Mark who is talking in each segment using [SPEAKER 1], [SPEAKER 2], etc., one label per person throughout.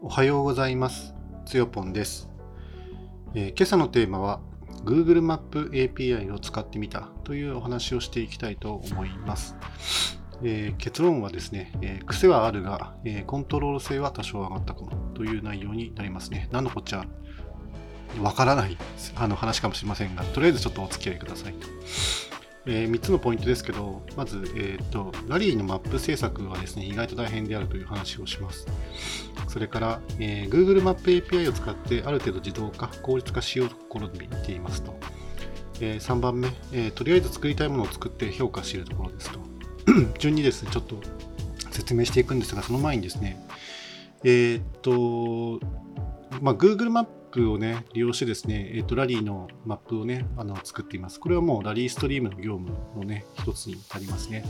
[SPEAKER 1] おはようございます。つよぽんです、えー今朝のテーマは Google マップ API を使ってみたというお話をしていきたいと思います。えー結論はですね、えー癖はあるが、えコントロール性は多少上がったかもという内容になりますね。何のこっちゃわからないあの話かもしれませんが、とりあえずちょっとお付き合いくださいと。え3つのポイントですけど、まず、えーと、ラリーのマップ制作はですね、意外と大変であるという話をします。それから、えー Google マップ API を使ってある程度自動化、効率化しようと試みていますと。えー3番目、えーとりあえず作りたいものを作って評価しているところですと。順にですね、ちょっと説明していくんですが、その前にですね、えっと、まあ、Google マップをね、利用してですね、えーと、ラリーのマップをね、あの作っています。これはもうラリーストリームの業務のね、一つになりますね。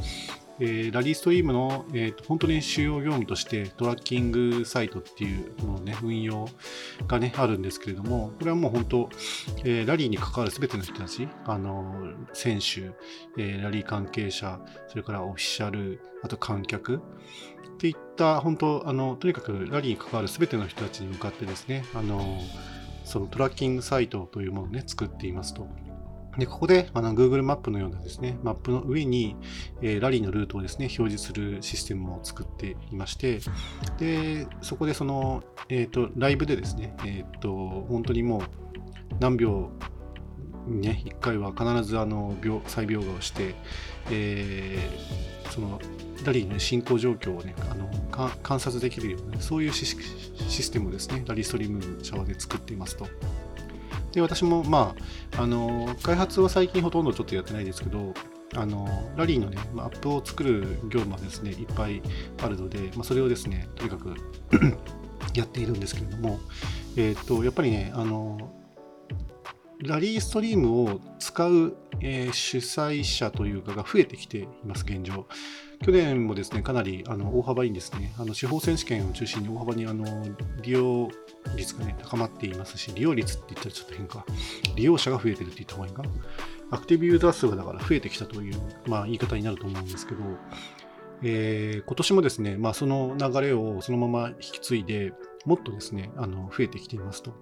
[SPEAKER 1] えーラリーストリームの、えーと本当に主要業務としてトラッキングサイトっていうのの、ね、運用が、ね、あるんですけれども、これはもう本当、えーラリーに関わるすべての人たち、あの選手、えーラリー関係者、それからオフィシャル、あと観客っていった、本当、あのとにかくラリーに関わるすべての人たちに向かってですね、あのそのトラッキングサイトというものを、ね、作っていますと。で、ここであの Google マップのようなですね、マップの上に、えーラリーのルートをですね、表示するシステムを作っていまして、で、そこでその、えっ、と、ライブでですね、えっ、と、本当にもう何秒にね、1回は必ずあの秒再描画をして、えーそのラリーの進行状況をね、あの観察できるような、そういうシステムをですね、ラリーストリーム社はで作っていますと。で、私も、まあ、あの、開発は最近ほとんどちょっとやってないですけど、あの、ラリーのね、マップを作る業務はですね、いっぱいあるので、まあ、それをですね、とにかく やっているんですけれども、えっ、と、やっぱりね、あの、ラリーストリームを使う、えー主催者というかが増えてきています、現状。去年もですね、かなりあの大幅にですね、あの司法選手権を中心に大幅にあの利用率が、ね、高まっていますし、利用率って言ったらちょっと変か、利用者が増えてるって言った方がいいか。アクティブユーザー数がだから増えてきたという、まあ、言い方になると思うんですけど、えー今年もですね、まあ、その流れをそのまま引き継いで、もっとですね、あの増えてきていますと。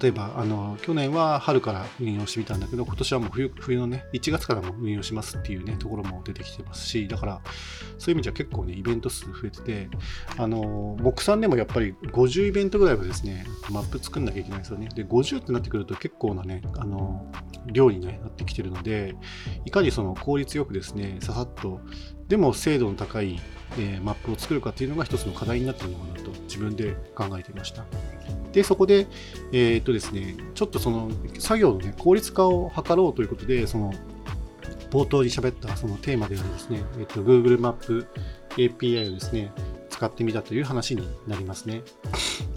[SPEAKER 1] 例えば、あの去年は春から運用してみたんだけど、今年はもう冬冬のね、1月からも運用しますっていうね、ところも出てきてますし、だから、そういう意味じゃ結構ね、イベント数増えてて、あの、僕さんでもやっぱり50イベントぐらいはですね、マップ作んなきゃいけないですよね。で、50ってなってくると結構なね、あの、量に、ね、なってきてるので、いかにその効率よくですね、ささっと、でも精度の高い、えーマップを作るかっていうのが一つの課題になっているのかなと自分で考えていました。で、そこで、えーっとですね、ちょっとその作業の、ね、効率化を図ろうということで、その冒頭に喋ったそのテーマであるですね、えっと Google マップ API をですね、使ってみたという話になりますね。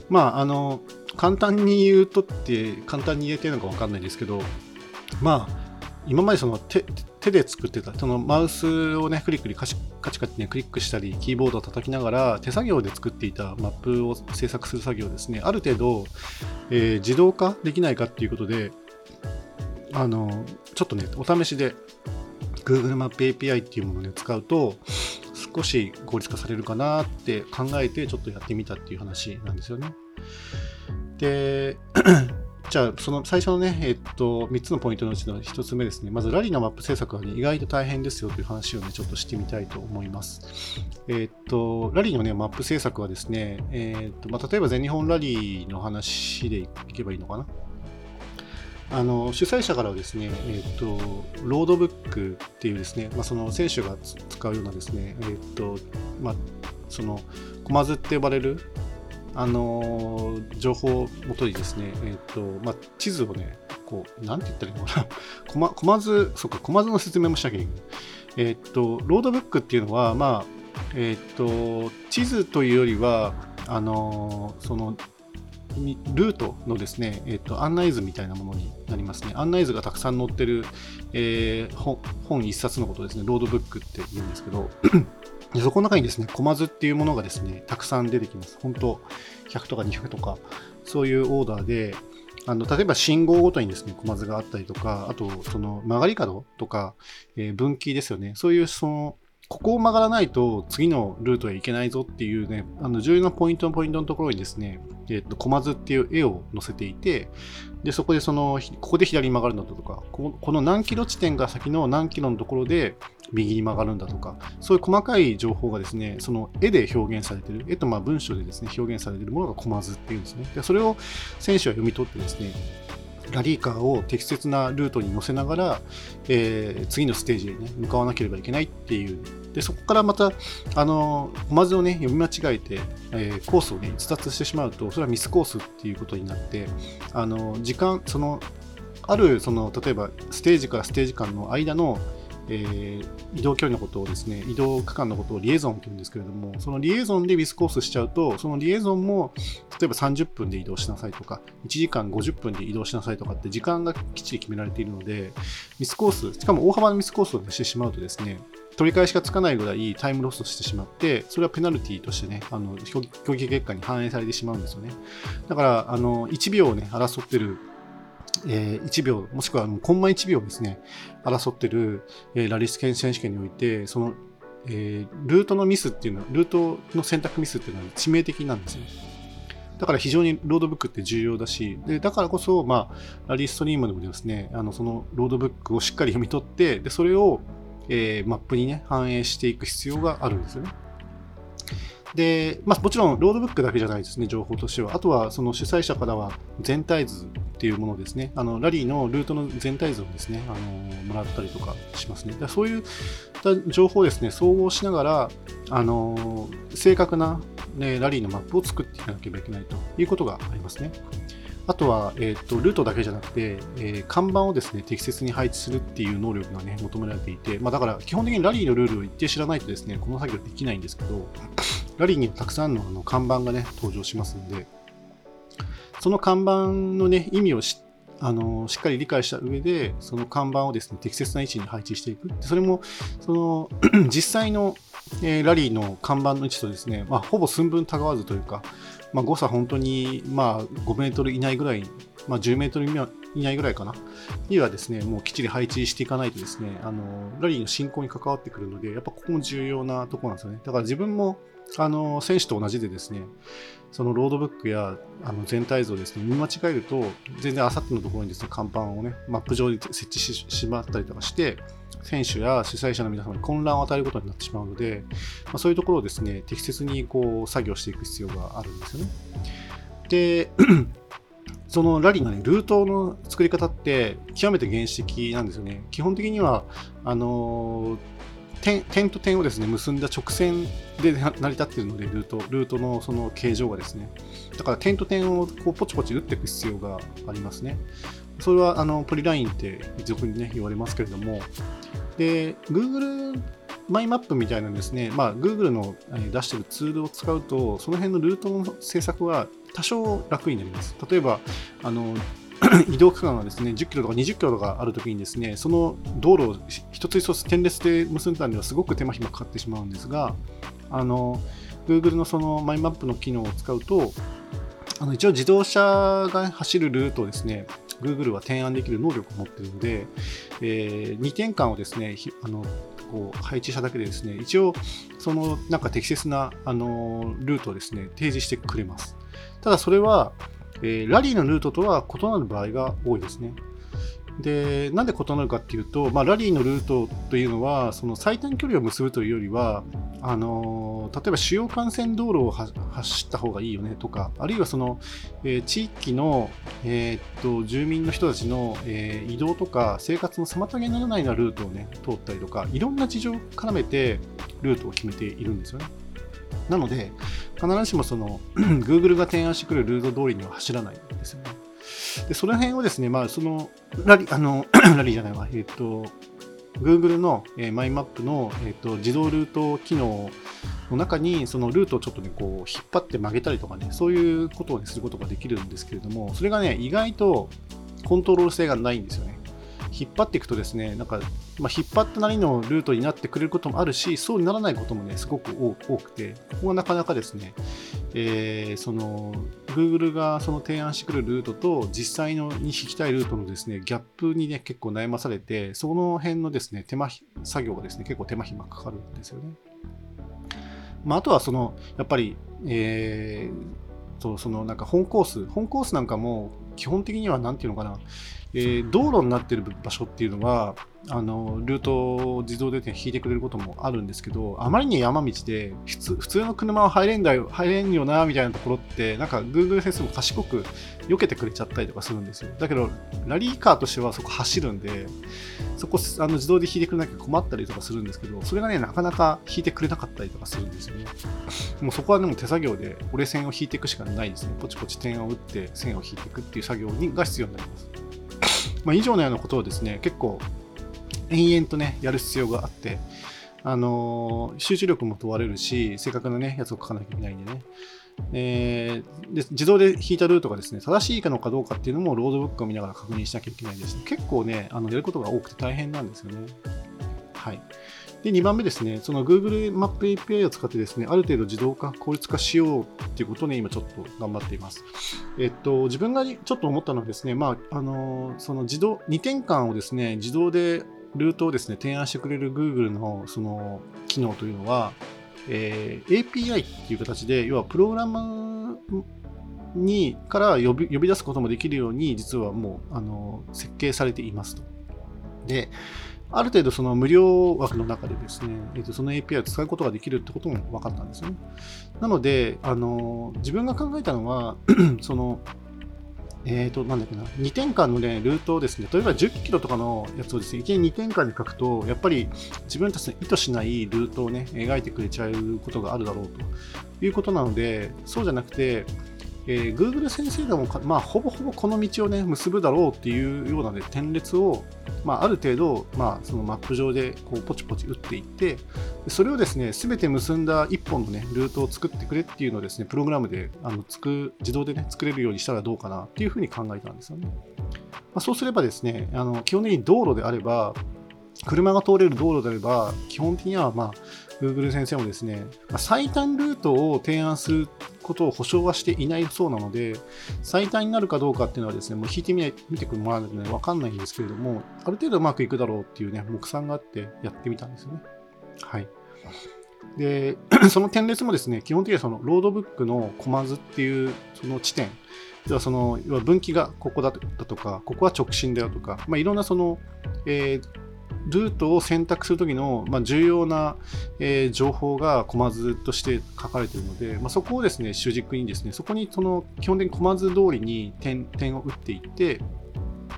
[SPEAKER 1] まあ、あの、簡単に言うとって、簡単に言えてるのかわかんないですけど、まあ、今までその手手で作ってた、そのマウスをね、クリクリカチカチカチね、クリックしたり、キーボードを叩きながら、手作業で作っていたマップを制作する作業ですね、ある程度、えー自動化できないかっていうことで、あの、ちょっとね、お試しで Google マップ API っていうものを、ね、使うと、少し効率化されるかなって考えて、ちょっとやってみたっていう話なんですよね。で、じゃあ、その最初のね、えっと、3つのポイントのうちの1つ目ですね。まず、ラリーのマップ制作は、ね、意外と大変ですよという話をね、ちょっとしてみたいと思います。えっと、ラリーのね、マップ制作はですね、えっと、まあ、例えば全日本ラリーの話でいけばいいのかな。あの主催者からはですね、えっとロードブックっていうですね、まあ、その選手が使うようなですね、えっとまあ、その駒図って呼ばれるあの情報をもとにですね、えっとまあ、地図をね、こう、なんて言ったらいいのかな、駒駒図、そうか、駒図の説明もしなきゃいけない。えっと、ロードブックっていうのは、まあ、えっと、地図というよりは、あのそのルートのですね、えっと案内図みたいなものになりますね。案内図がたくさん載ってる、えー本本一冊のことですね、ロードブックって言うんですけど、でそこの中にですね、コマズっていうものがですね、たくさん出てきます。本当100とか200とか、そういうオーダーで、あの例えば信号ごとにですね、コマズがあったりとか、あと、その曲がり角とか、えー分岐ですよね。そういうそのここを曲がらないと次のルートへ行けないぞっていうね、あの重要なポイントのポイントのところにですね、えっと、コマ図っていう絵を載せていて、で、そこでその、ここで左に曲がるんだとか、この何キロ地点が先の何キロのところで右に曲がるんだとか、そういう細かい情報がですね、その絵で表現されている、絵とまあ文章でですね、表現されているものがコマ図っていうんですね。で、それを選手は読み取ってですね、ラリーカーを適切なルートに乗せながら、えー、次のステージへ、ね、向かわなければいけないっていう。でそこからまたあのコマ図をね読み間違えて、えー、コースをね逸脱してしまうとそれはミスコースっていうことになってあの時間そのあるその例えばステージからステージ間の間のえー、移動距離のことをですね、移動区間のことをリエゾンというんですけれども、そのリエゾンでウィスコースしちゃうと、そのリエゾンも、例えば30分で移動しなさいとか、1時間50分で移動しなさいとかって時間がきっちり決められているので、ミスコース、しかも大幅なミスコースをしてしまうとですね、取り返しがつかないぐらいタイムロスしてしまって、それはペナルティとしてね、あの競技結果に反映されてしまうんですよね。だから、あの1秒をね、争ってるえー、1秒、もしくはコンマ1秒ですね、争ってる、えー、ラリスケン選手権において、その、えー、ルートのミスっていうのは、ルートの選択ミスっていうのは致命的なんですね。だから非常にロードブックって重要だし、でだからこそ、まあ、ラリーストリームでもですね、あのそのロードブックをしっかり読み取って、でそれを、えー、マップにね、反映していく必要があるんですよね。で、まあ、もちろんロードブックだけじゃないですね、情報としては。あとはその主催者からは全体図っていうものですね、あのラリーのルートの全体図をですね、あのもらったりとかしますね。そういった情報をですね、総合しながら、あの正確な、ね、ラリーのマップを作っていかなければいけないということがありますね。あとは、えーと、ルートだけじゃなくて、えー、看板をですね適切に配置するっていう能力が、ね、求められていて、まあ、だから基本的にラリーのルールを一定知らないとですねこの作業できないんですけど、ラリーにはたくさんのあの看板がね、登場しますんで、その看板のね、意味をしあのしっかり理解した上で、その看板をですね、適切な位置に配置していく。それも、その 実際の、えー、ラリーの看板の位置とですね、まあ、ほぼ寸分たがわずというか、まあ、誤差本当に、まあ、5メートル以内ぐらい、まあ、10メートル以内ぐらいかな、にはですね、もうきっちり配置していかないとですね、あのラリーの進行に関わってくるので、やっぱここも重要なところなんですよね。だから自分もあの選手と同じでですね、そのロードブックやあの全体像ですね、見間違えると、全然あさってのところにですね、看板をね、マップ上に設置してしまったりとかして、選手や主催者の皆様に混乱を与えることになってしまうので、まあ、そういうところをですね、適切にこう作業していく必要があるんですよね。で、そのラリーの、ね、ルートの作り方って極めて原始的なんですよね。基本的には、あの点点と点をですね結んだ直線で成り立っているので、ルートルートのその形状がですね。だから点と点をこうポチポチ打っていく必要がありますね。それはあのポリラインって俗にね言われますけれども、で、Google マイマップみたいなですね、まあ、Google の出してるツールを使うと、その辺のルートの制作は多少楽になります。例えば、あの 移動区間がですね10キロとか20キロとかあるときにですねその道路を一つ一つ点列で結んだにはすごく手間暇かかってしまうんですがあの Google のそのマイマップの機能を使うとあの一応自動車が走るルートをですね Google は提案できる能力を持っているので、えー、2点間をですねあのこう配置しただけでですね一応そのなんか適切なあのルートをですね提示してくれますただそれはえー、ラリーのルートとは異なる場合が多いですね。で、なんで異なるかっていうと、まあ、ラリーのルートというのは、その最短距離を結ぶというよりは、あの例えば主要幹線道路を走った方がいいよねとか、あるいはその、えー、地域の、えー、っと住民の人たちの、えー、移動とか生活の妨げにならないようなルートをね、通ったりとか、いろんな事情を絡めてルートを決めているんですよね。なので、必ずしもその Google が提案してくるルート通りには走らないんですよね。で、その辺をですね、まあ、その、ラリ、あの、ラリーじゃないわ、えっ、ー、と、Google の、えー、マイマップの、えーと、自動ルート機能の中に、そのルートをちょっとね、こう、引っ張って曲げたりとかね、そういうことを、ね、することができるんですけれども、それがね、意外とコントロール性がないんですよね。引っ張っていくとですね、なんか、まあ、引っ張ったなりのルートになってくれることもあるし、そうにならないこともね、すごく多くて、ここがなかなかですね、えー、その Google がその提案してくるルートと実際のに引きたいルートのですねギャップにね結構悩まされてその辺のですね手間作業がですね結構手間暇かかるんですよね。まあ、あとはそのやっぱり、えー、とそのなんか本コース本コースなんかも基本的には何て言うのかなえー、道路になってる場所っていうのはあのルートを自動で、引いてくれることもあるんですけどあまりに山道で普通普通の車は入れんだよ入れんよなみたいなところってなんか Google 先生も賢く避けてくれちゃったりとかするんですよ。だけどラリーカーとしてはそこ走るんでそこあの自動で引いてくれなきゃ困ったりとかするんですけどそれがねなかなか引いてくれなかったりとかするんですよね。もうそこはでも手作業で折れ線を引いていくしかないですね。ポチポチ点を打って線を引いていくっていう作業にが必要になります。まあ、以上のようなことをですね、結構延々とね、やる必要があって、あのー、集中力も問われるし、正確なね、やつを書かなきゃいけないんでね。えー、で自動で引いたルートがですね正しいかのかどうかっていうのもロードブックを見ながら確認しなきゃいけないです、ね、結構ねあのやることが多くて大変なんですよね。はい、で、2番目ですね、その Google マップ API を使ってですね、ある程度自動化、効率化しようっていうことをね、今ちょっと頑張っています。えっと、自分がちょっと思ったのはですね、まあ、あの、その自動、2点間をですね、自動でルートをですね、提案してくれる Google のその機能というのは、えー、API っていう形で、要はプログラムにから呼び呼び出すこともできるように、実はもうあの設計されていますと。で、ある程度その無料枠の中でですね、えー、とその API を使うことができるってことも分かったんですよね。なので、あの自分が考えたのは、その、えっ、ー、と、なんだっけな、2点間のね、ルートをですね、例えば10キロとかのやつをですね、いきなり2点間で書くと、やっぱり自分たちの意図しないルートをね、描いてくれちゃうことがあるだろうということなので、そうじゃなくて、えー、Google 先生でもまあ、ほぼほぼこの道を、ね、結ぶだろうっていうような、ね、点列を、まあ、ある程度、まあ、そのマップ上でこうポチポチ打っていってそれをですね全て結んだ1本の、ね、ルートを作ってくれっていうのをですねプログラムであのつく自動で、ね、作れるようにしたらどうかなっていうふうに考えたんですよね。まあ、そうすればですねあの基本的に道路であれば車が通れる道路であれば基本的には、まあ、Google 先生もですね、最短ルートを提案することを保証はしていないそうなので、最短になるかどうかっていうのはですね、もう引いてみ見てもらうので、わかんないんですけれども、ある程度うまくいくだろうっていうね、目算があってやってみたんですよね。はい。で、その点列もですね、基本的にはそのロードブックのコマ図っていうその地点、ではその分岐がここだとか、ここは直進だよとか、まあ、いろんなその、えー、ルートを選択するときの、まあ、重要な、えー、情報がコマ図として書かれているので、まあ、そこをですね主軸にですねそこにその基本的にコマ図通りに点点を打っていって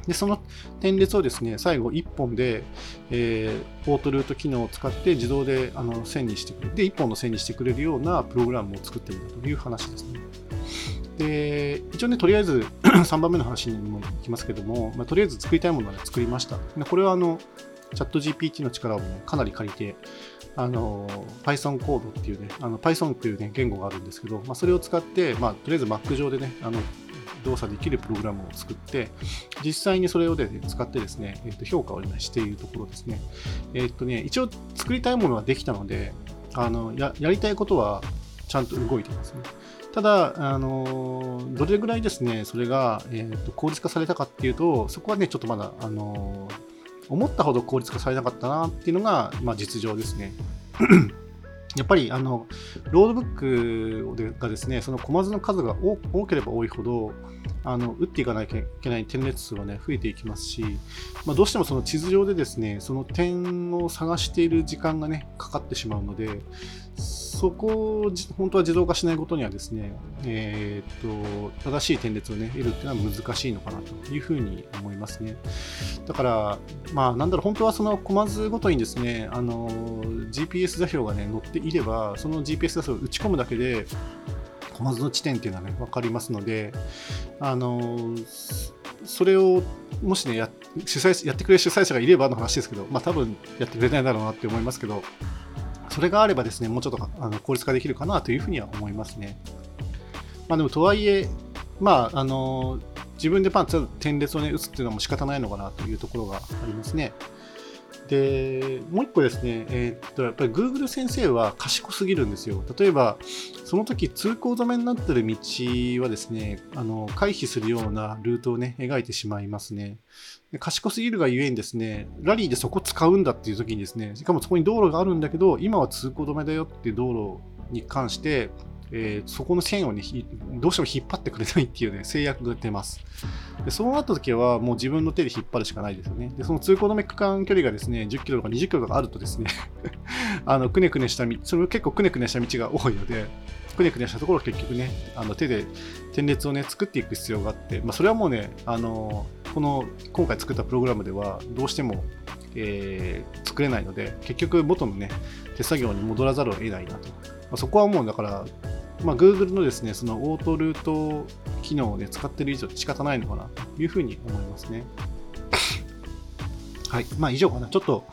[SPEAKER 1] でその点列をですね最後1本で、えー、オートルート機能を使って自動であの線にしてくれで1本の線にしてくれるようなプログラムを作ってみたという話ですね。で一応ね、とりあえず 3番目の話にも行きますけども、まあ、とりあえず作りたいものは、ね、作りました。でこれはあのチャット GPT の力を、ね、かなり借りて、あの Python コードっていうね、あの Python っていう、ね、言語があるんですけど、まあ、それを使って、まあ、とりあえず Mac 上でね、あの動作できるプログラムを作って、実際にそれを、ね、使ってですね、えー、と評価を、ね、しているところですね。えっ、とね、一応作りたいものはできたので、あのややりたいことはちゃんと動いてますね。ただ、あのどれぐらいですね、それが、えーと、効率化されたかっていうと、そこはね、ちょっとまだ、あの思ったほど効率化されなかったなっていうのが、まあ、実情ですね。やっぱりあのロードブックがですね、そのコマ図の数が多ければ多いほど、あの打っていかなきゃいけない点列数はね、増えていきますし、まあ、どうしてもその地図上でですね、その点を探している時間がね、かかってしまうので、そこを本当は自動化しないことにはですね、えー、っと正しい点列をね、得るっていうのは難しいのかなというふうに思いますね。だから、まあ、なんだろう、本当はそのコマ図ごとにですね、あの GPS 座標がね、載っていれば、その GPS 座標を打ち込むだけで、コマ図の地点っていうのはね、分かりますので、あのそれをもしねや主催やってくれる主催者がいればの話ですけど、まあ多分やってくれないだろうなって思いますけど、それがあればですね、もうちょっとあの効率化できるかなというふうには思いますね。まあ、でもとはいえ、まあ、あの自分でパンツ点列を、ね、打つっていうのも仕方ないのかなというところがありますね。で、もう一個ですね、えー、っと、やっぱり Google 先生は賢すぎるんですよ。例えば、その時通行止めになってる道はですね、あの、回避するようなルートをね、描いてしまいますね。で賢すぎるがゆえにですね、ラリーでそこ使うんだっていう時にですね、しかもそこに道路があるんだけど、今は通行止めだよっていう道路に関して、えー、そこの線をね、どうしても引っ張ってくれないっていうね、制約が出ます。でそうなった時は、もう自分の手で引っ張るしかないですよね。で、その通行止め区間距離がですね、10キロとか20キロとかあるとですね あの、くねくねした道、それ結構くねくねした道が多いので、くねくねしたところを結局ね、あの手で点列をね、作っていく必要があって、まあ、それはもうね、あの、この、今回作ったプログラムでは、どうしても、えー、作れないので、結局元のね、手作業に戻らざるを得ないなと。まあ、そこはもうだから、まあ、Google のですね、そのオートルート機能を、ね、使ってる以上仕方ないのかなというふうに思いますね。はい。まあ以上かな。ちょっと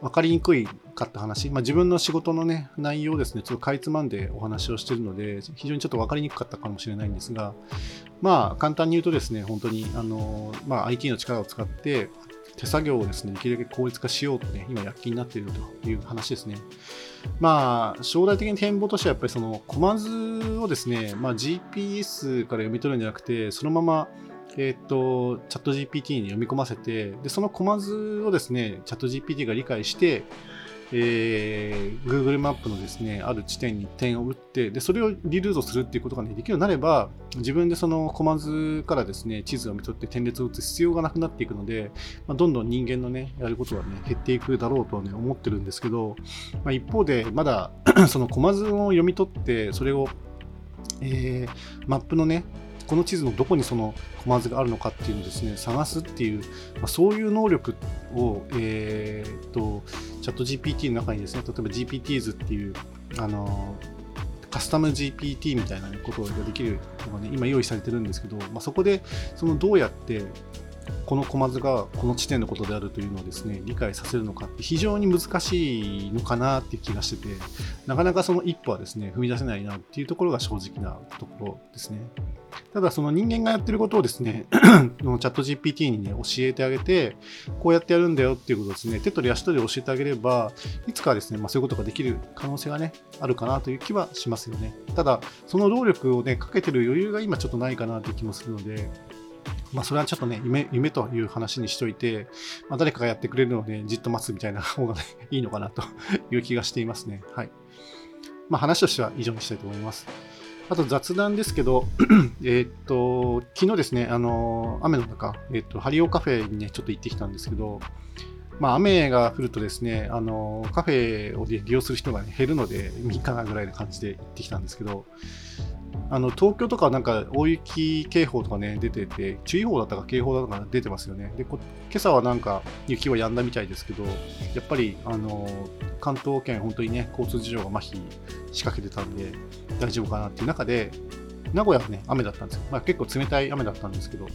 [SPEAKER 1] 分かりにくいかった話、まあ、自分の仕事のね、内容ですね、ちょっとかいつまんでお話をしているので、非常にちょっと分かりにくかったかもしれないんですが、まあ簡単に言うとですね、本当にあの、まあ、IT の力を使って、手作業をですね、できるだけ効率化しようとね、今躍起になっているという話ですね。まあ、将来的に展望としてはやっぱりその、コマ図をですね、まあ、GPS から読み取るんじゃなくて、そのまま、えっ、と、チャット GPT に読み込ませて、で、そのコマ図をですね、チャット GPT が理解して、えー、Google マップのですね、ある地点に点を打って、で、それをリルートするっていうことが、ね、できるようになれば、自分でそのコマ図からですね、地図を見取って点列を打つ必要がなくなっていくので、まあ、どんどん人間のね、やることはね、減っていくだろうとはね、思ってるんですけど、まあ、一方で、まだ そのコマ図を読み取って、それを、えー、マップのね、この地図のどこにそのコマ図があるのかっていうのをですね、探すっていう、まあ、そういう能力を、えー、と、チャット GPT の中にですね、例えば GPTs っていう、あのカスタム GPT みたいな、ことができるのがね、今用意されてるんですけど、まあ、そこでそのどうやってこのコマ図がこの地点のことであるというのをですね理解させるのかって非常に難しいのかなっていう気がしててなかなかその一歩はですね踏み出せないなっていうところが正直なところですね。ただその人間がやってることをですね、チャット GPT にね、教えてあげて、こうやってやるんだよっていうことをですね、手取り足取り教えてあげれば、いつかはですね、まあ、そういうことができる可能性がね、あるかなという気はしますよね。ただ、その労力をね、かけてる余裕が今ちょっとないかなという気もするので、まあ、それはちょっとね、夢、夢という話にしといて、まあ、誰かがやってくれるので、じっと待つみたいな 方が、ね、いいのかなという気がしていますね。はい。まあ、話としては以上にしたいと思います。あと雑談ですけど、えっと、昨日ですね、あの、雨の中、えっと、ハリオカフェにね、ちょっと行ってきたんですけど、まあ、雨が降るとですね、あの、カフェを利用する人が、ね、減るので、いいかなぐらいな感じで行ってきたんですけど、あの東京とかなんか大雪警報とかね出てて注意報だったか警報だったか出てますよね。で今朝はなんか雪は止んだみたいですけどやっぱりあの関東圏本当にね交通事情が麻痺仕掛けてたんで大丈夫かなっていう中で名古屋はね雨だったんですよ、まあ、結構冷たい雨だったんですけど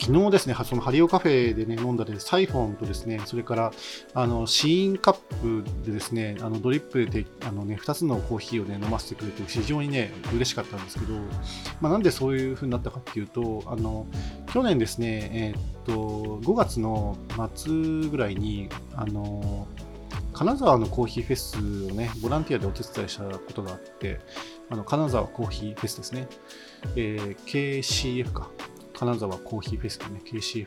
[SPEAKER 1] 昨日ですね、そのハリオカフェでね、飲んだで、サイフォンとですね、それから、あの、シーンカップでですね、あの、ドリップで、あのね、2つのコーヒーをね、飲ませてくれて、非常にね、嬉しかったんですけど、まあ、なんでそういう風になったかっていうと、あの、去年ですね、えー、っと、5月の末ぐらいに、あの、金沢のコーヒーフェスをね、ボランティアでお手伝いしたことがあって、あの金沢コーヒーフェスですね、えー、KCF か、金沢コーヒーフェスタね、KCF。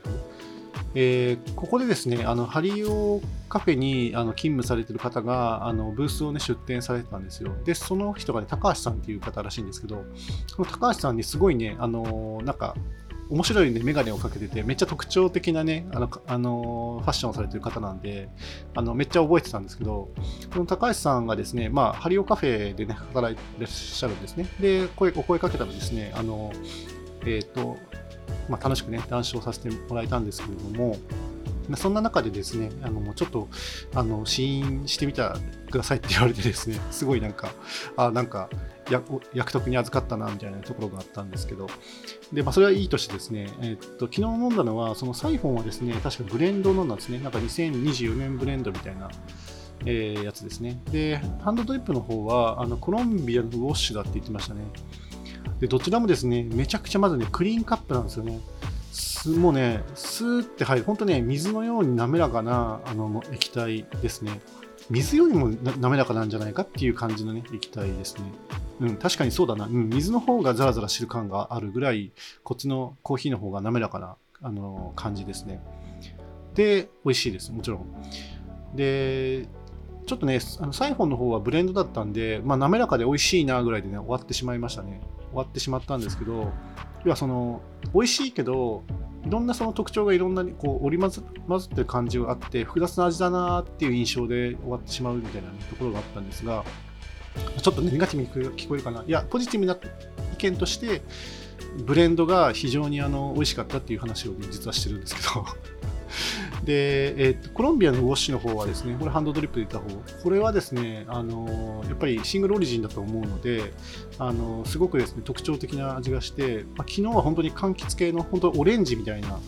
[SPEAKER 1] えー、ここでですね、あのハリオカフェにあの勤務されてる方があのブースを、ね、出店されてたんですよ。で、その人がね、高橋さんっていう方らしいんですけど、この高橋さんにすごいね、あのなんか、面白いね、メガネをかけてて、めっちゃ特徴的なね、あの、あのファッションをされてる方なんで、あの、めっちゃ覚えてたんですけど、この高橋さんがですね、まあ、ハリオカフェでね、働いてらっしゃるんですね。で、声、お声かけたらですね、あの、えっ、ー、と、まあ、楽しくね、談笑させてもらえたんですけれども、そんな中でですね、あのちょっとあの試飲してみてくださいって言われてですね、すごいなんか、あなんか役得に預かったなみたいなところがあったんですけど、でまあ、それはいいとしてですね、えー、っと昨日飲んだのは、そのサイフォンはですね、確かブレンド飲んだんですね、なんか2024年ブレンドみたいな。えー、やつですね。で、ハンドドリップの方は、あのコロンビアのウォッシュだって言ってましたね。でどちらもですね、めちゃくちゃまずね、クリーンカップなんですよね。もうね、スーって入る、本当ね、水のように滑らかなあの液体ですね。水よりも滑らかなんじゃないかっていう感じのね、液体ですね。うん、確かにそうだな。うん、水の方がザラザラしてる感があるぐらい、こっちのコーヒーの方が滑らかな、あの感じですね。で、美味しいです、もちろん。で、ちょっとね、あのサイフォンの方はブレンドだったんで、まあ、滑らかで美味しいなぐらいでね、終わってしまいましたね。終わってしまったんですけど、要はその、美味しいけど、いろんなその特徴がいろんなにこう織り交混ざってる感じがあって、複雑な味だなっていう印象で終わってしまうみたいな、ところがあったんですが、ちょっと、ネガティブに聞こえるかな。いや、ポジティブな意見として、ブレンドが非常にあの美味しかったっていう話を、ね、実はしてるんですけどで、えーと、コロンビアのウォッシュの方はですね、これハンドドリップでいった方、これはですね、あのやっぱりシングルオリジンだと思うので、あのすごくですね特徴的な味がして、まあ、昨日は本当に柑橘系の本当オレンジみたいな、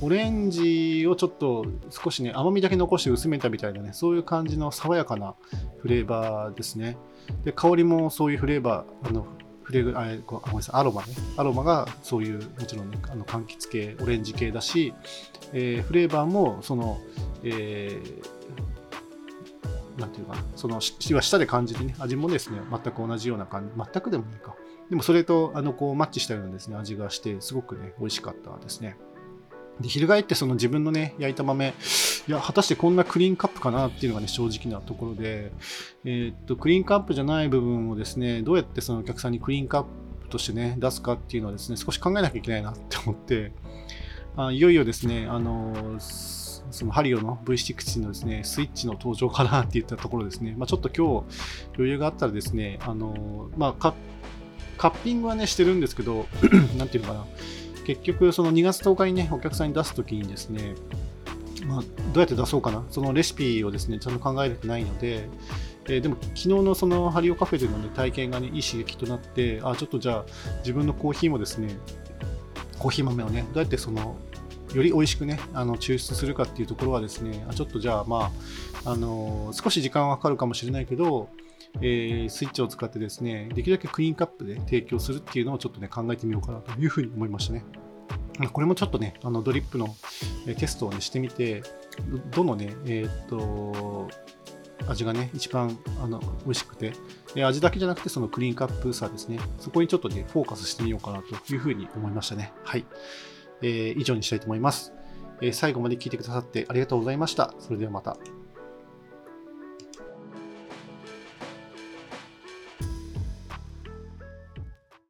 [SPEAKER 1] オレンジをちょっと少しね、甘みだけ残して薄めたみたいなね、そういう感じの爽やかなフレーバーですね。で、香りもそういうフレーバー、あのフレグあごめんなさいアロマね。アロマがそういうもちろんねあの柑橘系オレンジ系だし、えー、フレーバーもその、えー、なんていうかその舌で感じるね味もですね全く同じような感じ全くでもいいか。でもそれとあのこうマッチしたようなですね味がしてすごくね美味しかったですね。で翻ってその自分のね焼いた豆いや、果たしてこんなクリーンカップかなっていうのがね、正直なところで、えー、っと、クリーンカップじゃない部分をですね、どうやってそのお客さんにクリーンカップとしてね、出すかっていうのはですね、少し考えなきゃいけないなって思って、あいよいよですね、あのそのハリオの V6 のですね、スイッチの登場かなって言ったところですね、まあ、ちょっと今日余裕があったらですね、あのまあ、カッピングはね、してるんですけど、なんていうのかな、結局その2月10日にね、お客さんに出すときにですね、まあ、どうやって出そうかな、そのレシピをですね、ちゃんと考えれてないので、えー、でも昨日のそのハリオカフェでの、ね、体験がね、いい刺激となって、あ、ちょっとじゃあ自分のコーヒーもですね、コーヒー豆をね、どうやってその、より美味しくね、あの抽出するかっていうところはですね、あちょっとじゃあまあ、あのー、少し時間はかかるかもしれないけど、えー、スイッチを使ってですね、できるだけクリーンカップで提供するっていうのをちょっとね、考えてみようかなというふうに思いましたね。これもちょっとね、あのドリップのテストを、ね、してみて、どのね、えー、っと、味がね、一番あの美味しくて、味だけじゃなくてそのクリーンカップさですね、そこにちょっとね、フォーカスしてみようかなというふうに思いましたね。はい。えー、以上にしたいと思います、えー。最後まで聞いてくださってありがとうございました。それではまた。